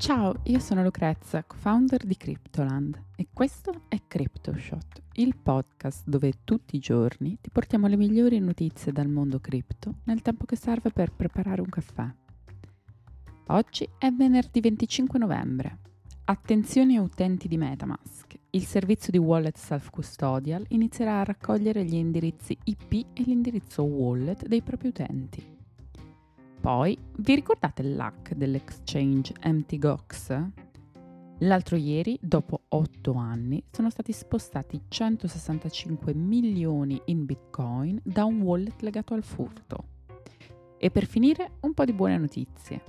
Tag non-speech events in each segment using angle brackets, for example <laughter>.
Ciao, io sono Lucrezia, co-founder di Cryptoland e questo è CryptoShot, il podcast dove tutti i giorni ti portiamo le migliori notizie dal mondo cripto nel tempo che serve per preparare un caffè. Oggi è venerdì 25 novembre. Attenzione utenti di Metamask, il servizio di wallet self-custodial inizierà a raccogliere gli indirizzi IP e l'indirizzo wallet dei propri utenti. Poi, vi ricordate l'hack dell'exchange MTGOX? L'altro ieri, dopo 8 anni, sono stati spostati 165 milioni in bitcoin da un wallet legato al furto. E per finire, un po' di buone notizie.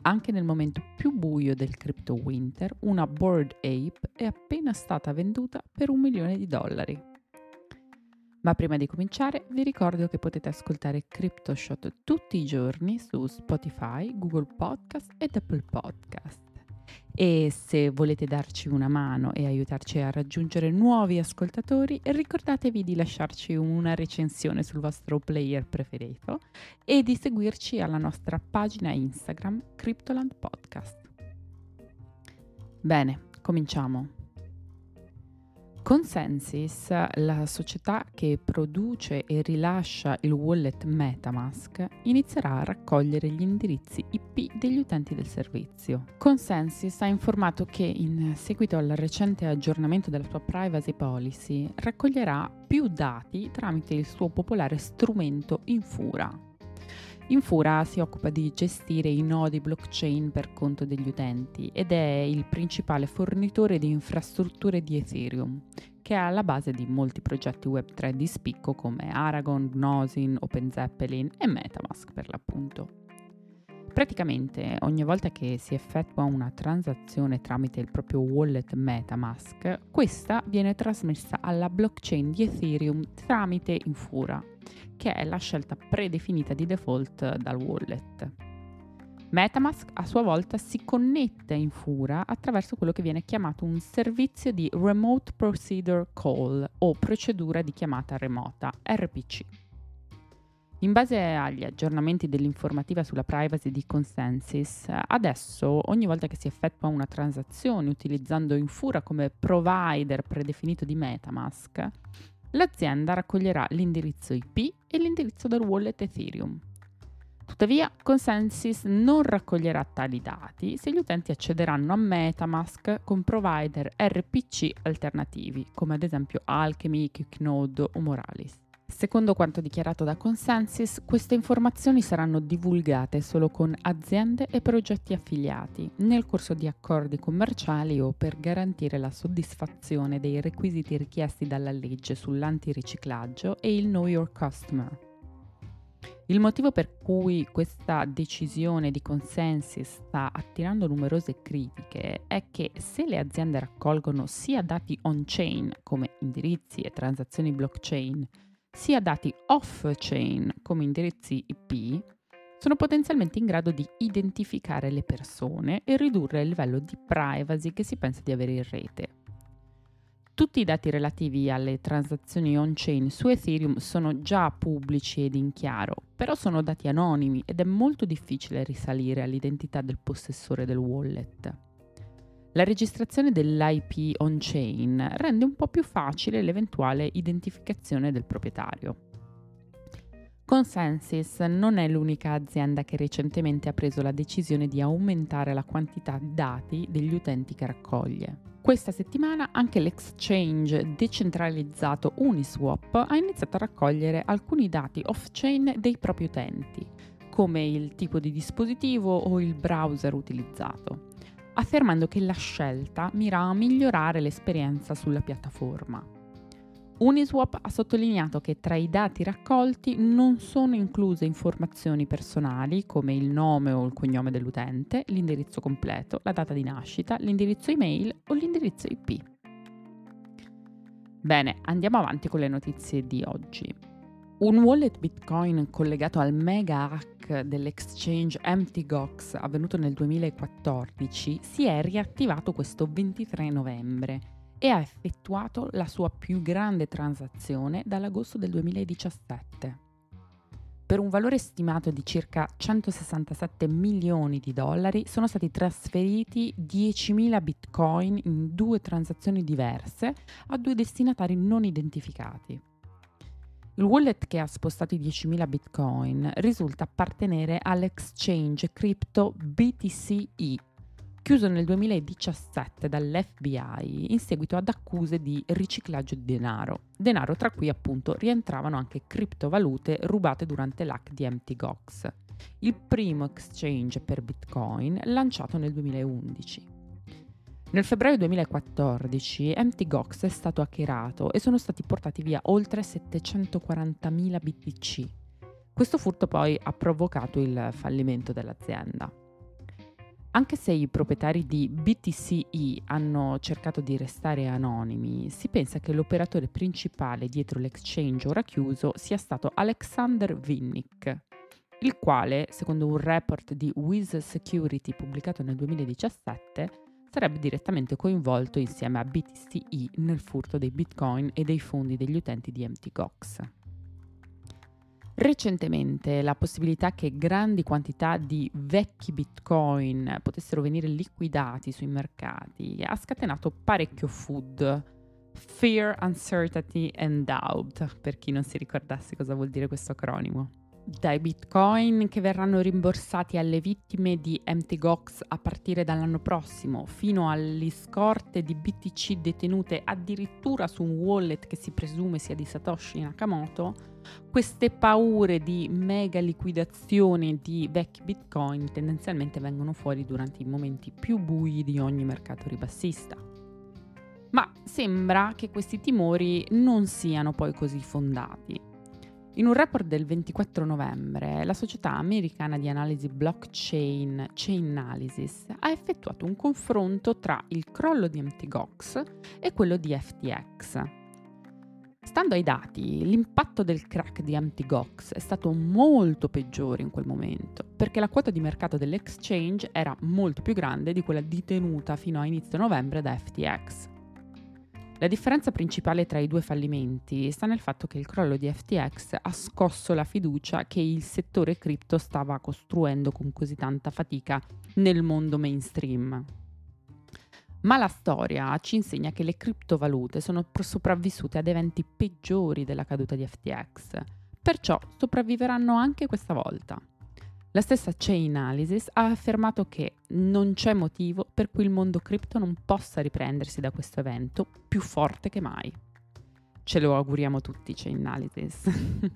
Anche nel momento più buio del crypto winter, una Bored Ape è appena stata venduta per un milione di dollari. Ma prima di cominciare vi ricordo che potete ascoltare CryptoShot tutti i giorni su Spotify, Google Podcast ed Apple Podcast. E se volete darci una mano e aiutarci a raggiungere nuovi ascoltatori, ricordatevi di lasciarci una recensione sul vostro player preferito e di seguirci alla nostra pagina Instagram Cryptoland Podcast. Bene, cominciamo. Consensus, la società che produce e rilascia il wallet Metamask, inizierà a raccogliere gli indirizzi IP degli utenti del servizio. Consensus ha informato che in seguito al recente aggiornamento della sua privacy policy raccoglierà più dati tramite il suo popolare strumento Infura, Infura si occupa di gestire i nodi blockchain per conto degli utenti ed è il principale fornitore di infrastrutture di Ethereum, che è alla base di molti progetti Web3 di spicco come Aragon, Gnosin, OpenZeppelin e Metamask per l'appunto. Praticamente ogni volta che si effettua una transazione tramite il proprio wallet Metamask, questa viene trasmessa alla blockchain di Ethereum tramite Infura che è la scelta predefinita di default dal wallet. Metamask a sua volta si connette in Fura attraverso quello che viene chiamato un servizio di Remote Procedure Call o procedura di chiamata remota, RPC. In base agli aggiornamenti dell'informativa sulla privacy di Consensus, adesso ogni volta che si effettua una transazione utilizzando Infura come provider predefinito di Metamask, l'azienda raccoglierà l'indirizzo IP e l'indirizzo del wallet Ethereum. Tuttavia, Consensus non raccoglierà tali dati se gli utenti accederanno a Metamask con provider RPC alternativi, come ad esempio Alchemy, QuickNode o Moralis. Secondo quanto dichiarato da Consensus, queste informazioni saranno divulgate solo con aziende e progetti affiliati nel corso di accordi commerciali o per garantire la soddisfazione dei requisiti richiesti dalla legge sull'antiriciclaggio e il Know Your Customer. Il motivo per cui questa decisione di Consensus sta attirando numerose critiche è che se le aziende raccolgono sia dati on-chain come indirizzi e transazioni blockchain, sia dati off-chain come indirizzi IP sono potenzialmente in grado di identificare le persone e ridurre il livello di privacy che si pensa di avere in rete. Tutti i dati relativi alle transazioni on-chain su Ethereum sono già pubblici ed in chiaro, però sono dati anonimi ed è molto difficile risalire all'identità del possessore del wallet. La registrazione dell'IP on-chain rende un po' più facile l'eventuale identificazione del proprietario. Consensus non è l'unica azienda che recentemente ha preso la decisione di aumentare la quantità di dati degli utenti che raccoglie. Questa settimana anche l'exchange decentralizzato Uniswap ha iniziato a raccogliere alcuni dati off-chain dei propri utenti, come il tipo di dispositivo o il browser utilizzato affermando che la scelta mira a migliorare l'esperienza sulla piattaforma. Uniswap ha sottolineato che tra i dati raccolti non sono incluse informazioni personali come il nome o il cognome dell'utente, l'indirizzo completo, la data di nascita, l'indirizzo email o l'indirizzo IP. Bene, andiamo avanti con le notizie di oggi. Un wallet Bitcoin collegato al mega hack dell'exchange MTGOX avvenuto nel 2014 si è riattivato questo 23 novembre e ha effettuato la sua più grande transazione dall'agosto del 2017. per un valore stimato di circa 167 milioni di dollari sono stati trasferiti 10.000 bitcoin in due transazioni diverse a due destinatari non identificati. Il wallet che ha spostato i 10.000 bitcoin risulta appartenere all'exchange cripto BTCE, chiuso nel 2017 dall'FBI in seguito ad accuse di riciclaggio di denaro, denaro tra cui appunto rientravano anche criptovalute rubate durante l'hack di Mt. Gox, il primo exchange per bitcoin lanciato nel 2011. Nel febbraio 2014 Mt. Gox è stato hackerato e sono stati portati via oltre 740.000 BTC. Questo furto poi ha provocato il fallimento dell'azienda. Anche se i proprietari di BTCE hanno cercato di restare anonimi, si pensa che l'operatore principale dietro l'exchange ora chiuso sia stato Alexander Vinnik, il quale, secondo un report di Wiz Security pubblicato nel 2017, sarebbe direttamente coinvolto insieme a BTCE nel furto dei bitcoin e dei fondi degli utenti di Mt. Gox. Recentemente la possibilità che grandi quantità di vecchi bitcoin potessero venire liquidati sui mercati ha scatenato parecchio food. Fear, uncertainty and doubt, per chi non si ricordasse cosa vuol dire questo acronimo dai bitcoin che verranno rimborsati alle vittime di Mt. Gox a partire dall'anno prossimo, fino alle scorte di BTC detenute addirittura su un wallet che si presume sia di Satoshi Nakamoto, queste paure di mega liquidazione di vecchi bitcoin tendenzialmente vengono fuori durante i momenti più bui di ogni mercato ribassista. Ma sembra che questi timori non siano poi così fondati. In un report del 24 novembre, la società americana di analisi blockchain Chainalysis ha effettuato un confronto tra il crollo di Mt. Gox e quello di FTX. Stando ai dati, l'impatto del crack di Mt. Gox è stato molto peggiore in quel momento, perché la quota di mercato dell'exchange era molto più grande di quella detenuta fino a inizio novembre da FTX. La differenza principale tra i due fallimenti sta nel fatto che il crollo di FTX ha scosso la fiducia che il settore cripto stava costruendo con così tanta fatica nel mondo mainstream. Ma la storia ci insegna che le criptovalute sono sopravvissute ad eventi peggiori della caduta di FTX, perciò sopravviveranno anche questa volta. La stessa Chainalysis ha affermato che non c'è motivo per cui il mondo cripto non possa riprendersi da questo evento più forte che mai. Ce lo auguriamo tutti, Chainalysis. <laughs>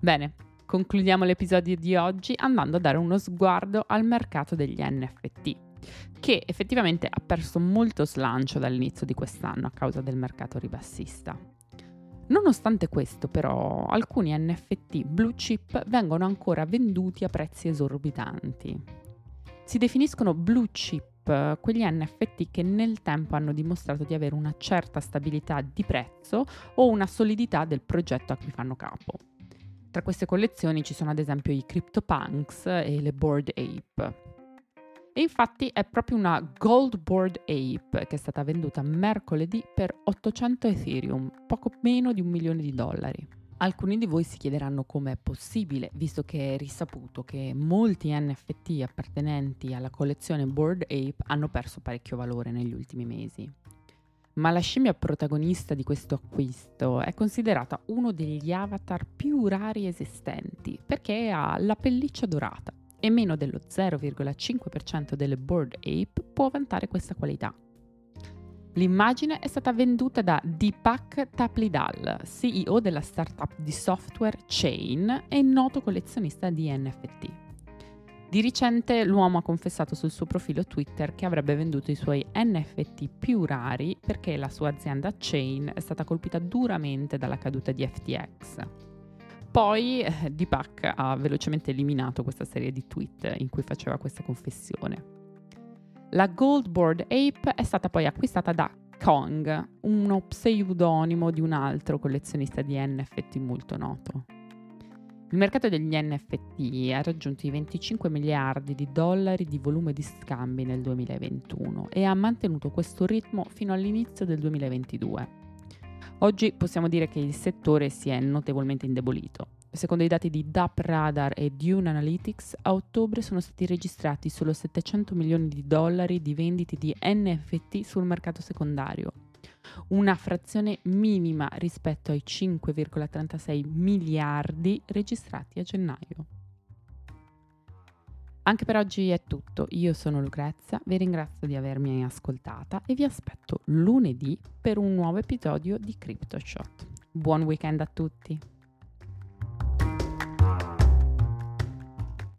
Bene, concludiamo l'episodio di oggi andando a dare uno sguardo al mercato degli NFT, che effettivamente ha perso molto slancio dall'inizio di quest'anno a causa del mercato ribassista. Nonostante questo, però, alcuni NFT blue chip vengono ancora venduti a prezzi esorbitanti. Si definiscono blue chip quegli NFT che nel tempo hanno dimostrato di avere una certa stabilità di prezzo o una solidità del progetto a cui fanno capo. Tra queste collezioni ci sono ad esempio i CryptoPunks e le Bored Ape. E infatti è proprio una Gold Board Ape che è stata venduta mercoledì per 800 Ethereum, poco meno di un milione di dollari. Alcuni di voi si chiederanno come è possibile, visto che è risaputo che molti NFT appartenenti alla collezione Board Ape hanno perso parecchio valore negli ultimi mesi. Ma la scimmia protagonista di questo acquisto è considerata uno degli avatar più rari esistenti perché ha la pelliccia dorata e meno dello 0,5% delle Board Ape può vantare questa qualità. L'immagine è stata venduta da Deepak Taplidal, CEO della startup di software Chain e noto collezionista di NFT. Di recente l'uomo ha confessato sul suo profilo Twitter che avrebbe venduto i suoi NFT più rari perché la sua azienda Chain è stata colpita duramente dalla caduta di FTX. Poi eh, Deepak ha velocemente eliminato questa serie di tweet in cui faceva questa confessione. La Gold Board Ape è stata poi acquistata da Kong, uno pseudonimo di un altro collezionista di NFT molto noto. Il mercato degli NFT ha raggiunto i 25 miliardi di dollari di volume di scambi nel 2021 e ha mantenuto questo ritmo fino all'inizio del 2022. Oggi possiamo dire che il settore si è notevolmente indebolito. Secondo i dati di DAP Radar e Dune Analytics, a ottobre sono stati registrati solo 700 milioni di dollari di vendite di NFT sul mercato secondario, una frazione minima rispetto ai 5,36 miliardi registrati a gennaio. Anche per oggi è tutto, io sono Lucrezia, vi ringrazio di avermi ascoltata e vi aspetto lunedì per un nuovo episodio di CryptoShot. Buon weekend a tutti!